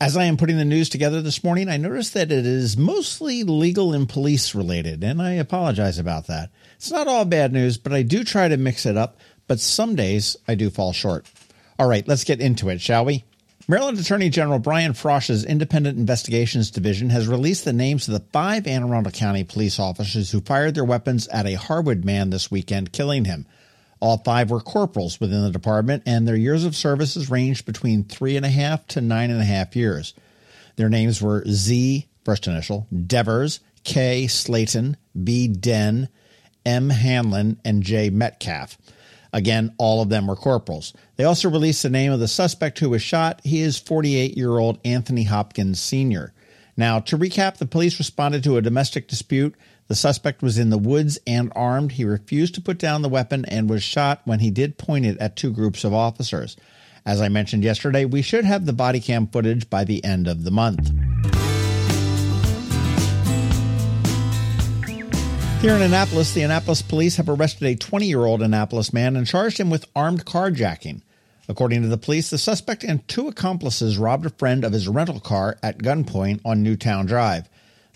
As I am putting the news together this morning, I noticed that it is mostly legal and police related, and I apologize about that. It's not all bad news, but I do try to mix it up, but some days I do fall short. All right, let's get into it, shall we? Maryland Attorney General Brian Frosh's Independent Investigations Division has released the names of the five Anne Arundel County police officers who fired their weapons at a Harwood man this weekend, killing him. All five were corporals within the department, and their years of services ranged between three and a half to nine and a half years. Their names were Z, first initial, Devers, K. Slayton, B. Den, M. Hanlon, and J. Metcalf. Again, all of them were corporals. They also released the name of the suspect who was shot. He is 48 year old Anthony Hopkins Sr. Now, to recap, the police responded to a domestic dispute the suspect was in the woods and armed. He refused to put down the weapon and was shot when he did point it at two groups of officers. As I mentioned yesterday, we should have the body cam footage by the end of the month. Here in Annapolis, the Annapolis police have arrested a 20 year old Annapolis man and charged him with armed carjacking. According to the police, the suspect and two accomplices robbed a friend of his rental car at gunpoint on Newtown Drive.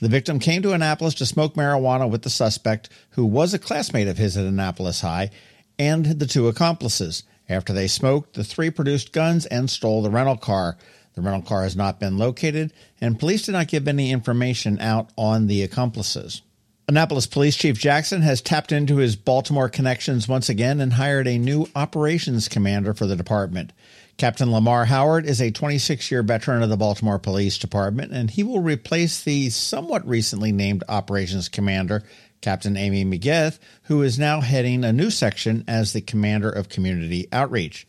The victim came to Annapolis to smoke marijuana with the suspect, who was a classmate of his at Annapolis High, and the two accomplices. After they smoked, the three produced guns and stole the rental car. The rental car has not been located, and police did not give any information out on the accomplices. Annapolis Police Chief Jackson has tapped into his Baltimore connections once again and hired a new operations commander for the department. Captain Lamar Howard is a 26 year veteran of the Baltimore Police Department, and he will replace the somewhat recently named operations commander, Captain Amy McGeth, who is now heading a new section as the commander of community outreach.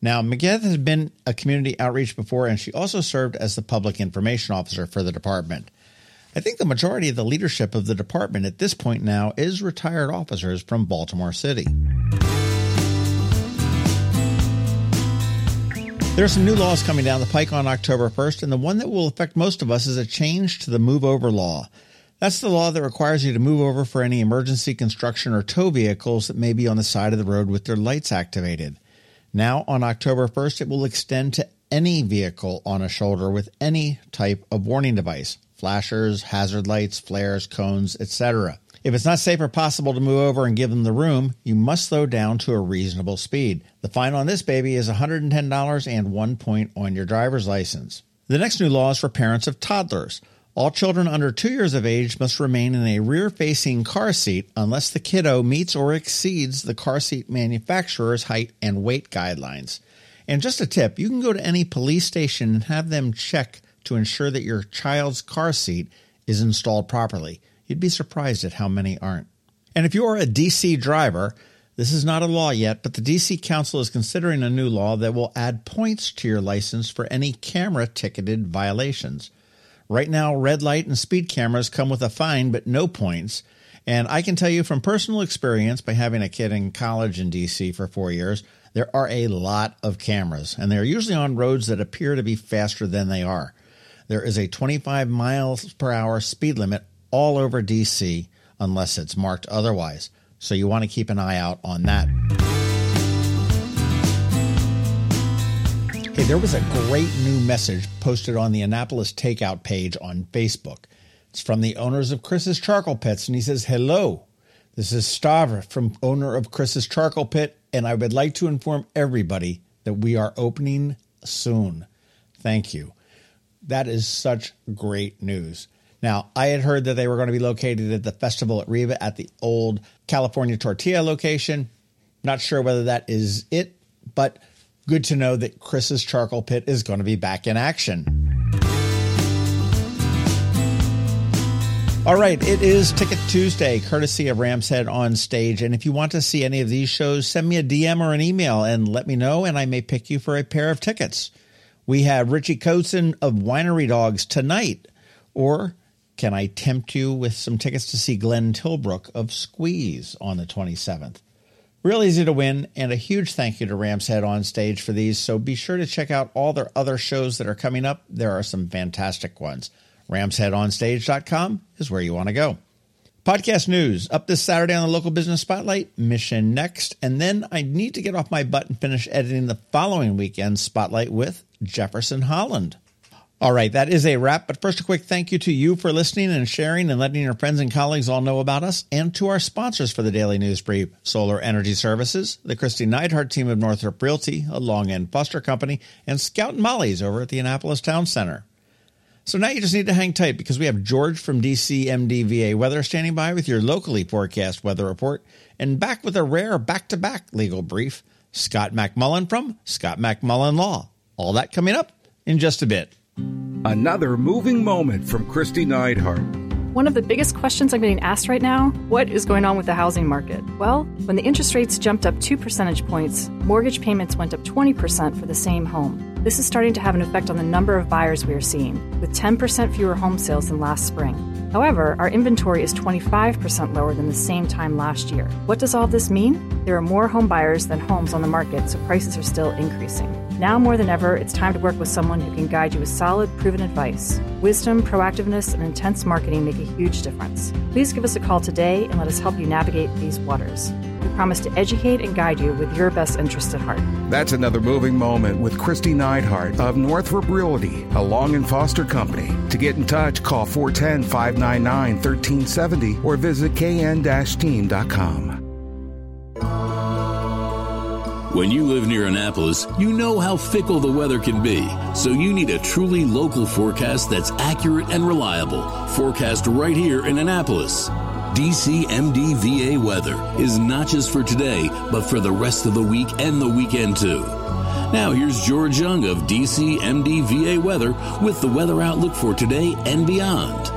Now, McGeth has been a community outreach before, and she also served as the public information officer for the department. I think the majority of the leadership of the department at this point now is retired officers from Baltimore City. There are some new laws coming down the pike on October 1st, and the one that will affect most of us is a change to the move over law. That's the law that requires you to move over for any emergency construction or tow vehicles that may be on the side of the road with their lights activated. Now, on October 1st, it will extend to any vehicle on a shoulder with any type of warning device flashers, hazard lights, flares, cones, etc. If it's not safe or possible to move over and give them the room, you must slow down to a reasonable speed. The fine on this baby is $110 and one point on your driver's license. The next new law is for parents of toddlers. All children under two years of age must remain in a rear facing car seat unless the kiddo meets or exceeds the car seat manufacturer's height and weight guidelines. And just a tip you can go to any police station and have them check to ensure that your child's car seat is installed properly. You'd be surprised at how many aren't. And if you're a DC driver, this is not a law yet, but the DC Council is considering a new law that will add points to your license for any camera ticketed violations. Right now, red light and speed cameras come with a fine but no points. And I can tell you from personal experience by having a kid in college in DC for four years, there are a lot of cameras, and they're usually on roads that appear to be faster than they are. There is a 25 miles per hour speed limit all over DC unless it's marked otherwise. So you want to keep an eye out on that. Hey, there was a great new message posted on the Annapolis Takeout page on Facebook. It's from the owners of Chris's Charcoal Pits, and he says, Hello, this is Stavra from owner of Chris's Charcoal Pit, and I would like to inform everybody that we are opening soon. Thank you. That is such great news. Now, I had heard that they were going to be located at the festival at Riva at the old California Tortilla location. Not sure whether that is it, but good to know that Chris's Charcoal Pit is going to be back in action. All right, it is Ticket Tuesday, courtesy of Ram's Head on stage. And if you want to see any of these shows, send me a DM or an email and let me know, and I may pick you for a pair of tickets. We have Richie Kotzen of Winery Dogs tonight, or Can I tempt you with some tickets to see Glenn Tilbrook of Squeeze on the 27th? Real easy to win, and a huge thank you to Rams Head on stage for these. So be sure to check out all their other shows that are coming up. There are some fantastic ones. RamsHeadOnStage.com is where you want to go. Podcast news up this Saturday on the local business spotlight, Mission Next. And then I need to get off my butt and finish editing the following weekend spotlight with Jefferson Holland. All right, that is a wrap. But first, a quick thank you to you for listening and sharing and letting your friends and colleagues all know about us, and to our sponsors for the Daily News Brief Solar Energy Services, the Kristi Neidhardt team of Northrop Realty, a Long and Foster Company, and Scout and Molly's over at the Annapolis Town Center. So now you just need to hang tight because we have George from DCMDVA Weather standing by with your locally forecast weather report, and back with a rare back to back legal brief, Scott MacMullan from Scott MacMullan Law. All that coming up in just a bit. Another moving moment from Kristi Neidhardt. One of the biggest questions I'm getting asked right now what is going on with the housing market? Well, when the interest rates jumped up two percentage points, mortgage payments went up 20% for the same home. This is starting to have an effect on the number of buyers we are seeing, with 10% fewer home sales than last spring. However, our inventory is 25% lower than the same time last year. What does all this mean? There are more home buyers than homes on the market, so prices are still increasing. Now more than ever, it's time to work with someone who can guide you with solid, proven advice. Wisdom, proactiveness, and intense marketing make a huge difference. Please give us a call today and let us help you navigate these waters. We promise to educate and guide you with your best interest at heart. That's another moving moment with Kristi Neidhardt of Northrop Realty, a Long and Foster company. To get in touch, call 410 599 1370 or visit kn-team.com. When you live near Annapolis, you know how fickle the weather can be. So you need a truly local forecast that's accurate and reliable. Forecast right here in Annapolis. DCMDVA weather is not just for today, but for the rest of the week and the weekend too. Now here's George Young of DCMDVA weather with the weather outlook for today and beyond.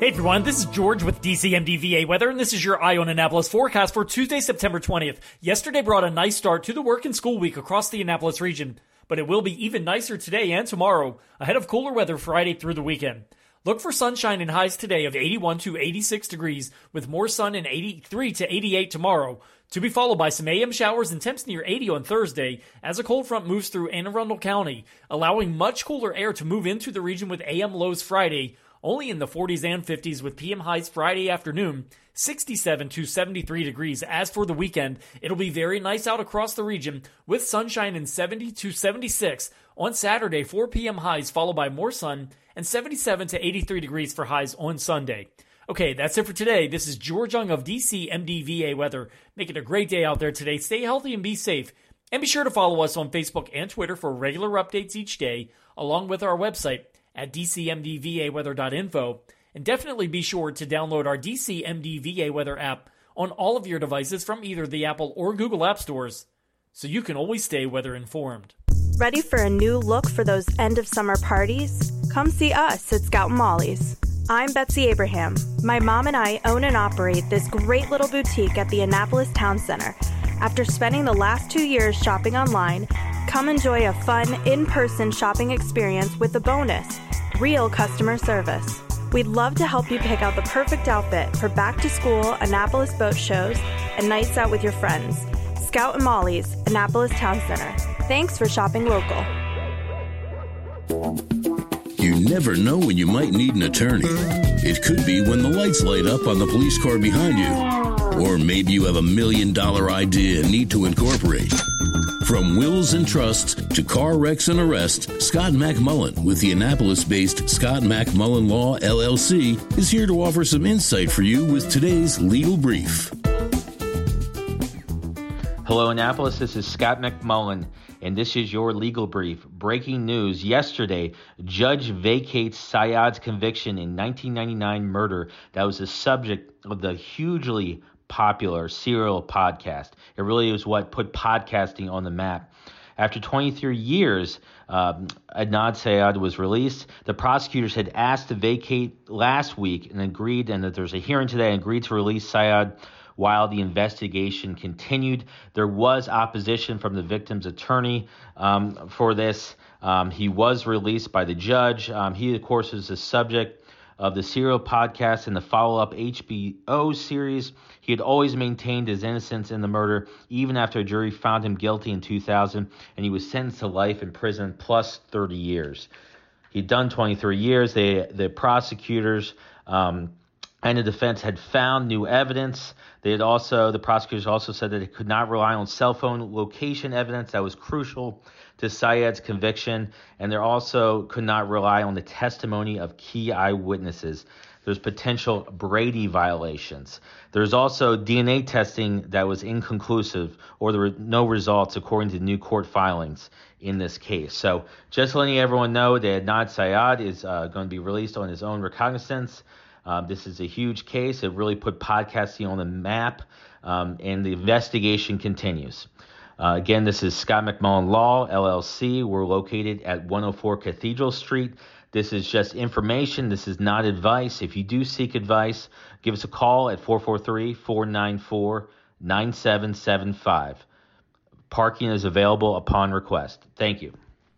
Hey everyone, this is George with DCMDVA Weather, and this is your Eye on Annapolis forecast for Tuesday, September 20th. Yesterday brought a nice start to the work and school week across the Annapolis region, but it will be even nicer today and tomorrow, ahead of cooler weather Friday through the weekend. Look for sunshine and highs today of 81 to 86 degrees, with more sun and 83 to 88 tomorrow, to be followed by some AM showers and temps near 80 on Thursday as a cold front moves through Anne Arundel County, allowing much cooler air to move into the region with AM lows Friday, only in the 40s and 50s with PM highs Friday afternoon, 67 to 73 degrees. As for the weekend, it'll be very nice out across the region with sunshine in 70 to 76 on Saturday, 4 p.m. highs followed by more sun and 77 to 83 degrees for highs on Sunday. Okay, that's it for today. This is George Young of DC MDVA Weather. Make it a great day out there today. Stay healthy and be safe. And be sure to follow us on Facebook and Twitter for regular updates each day, along with our website at dcmdvaweather.info. And definitely be sure to download our DCMDVA Weather app on all of your devices from either the Apple or Google App Stores so you can always stay weather informed. Ready for a new look for those end of summer parties? Come see us at Scout and Molly's. I'm Betsy Abraham. My mom and I own and operate this great little boutique at the Annapolis Town Center. After spending the last two years shopping online, come enjoy a fun, in person shopping experience with a bonus real customer service. We'd love to help you pick out the perfect outfit for back to school, Annapolis boat shows, and nights out with your friends. Scout and Molly's, Annapolis Town Center. Thanks for shopping local. You never know when you might need an attorney. It could be when the lights light up on the police car behind you. Or maybe you have a million dollar idea and need to incorporate. From wills and trusts to car wrecks and arrests, Scott MacMullan with the Annapolis based Scott MacMullan Law LLC is here to offer some insight for you with today's legal brief. Hello, Annapolis. This is Scott MacMullan, and this is your legal brief. Breaking news yesterday judge vacates Syed's conviction in 1999 murder that was the subject of the hugely popular serial podcast. It really was what put podcasting on the map. After 23 years, um, Adnan Syed was released. The prosecutors had asked to vacate last week and agreed, and that there's a hearing today, and agreed to release Syed while the investigation continued. There was opposition from the victim's attorney um, for this. Um, he was released by the judge. Um, he, of course, is the subject of the serial podcast and the follow up HBO series. He had always maintained his innocence in the murder, even after a jury found him guilty in 2000, and he was sentenced to life in prison plus 30 years. He'd done 23 years. They, the prosecutors um, and the defense had found new evidence. They had also, the prosecutors also said that they could not rely on cell phone location evidence that was crucial to Syed's conviction, and they also could not rely on the testimony of key eyewitnesses. There's potential Brady violations. There's also DNA testing that was inconclusive, or there were no results according to new court filings in this case. So, just letting everyone know that Adnan Syed is uh, going to be released on his own recognizance. Um, this is a huge case. It really put podcasting on the map, um, and the investigation continues. Uh, again, this is Scott MacMullan Law, LLC. We're located at 104 Cathedral Street. This is just information. This is not advice. If you do seek advice, give us a call at 443 494 9775. Parking is available upon request. Thank you.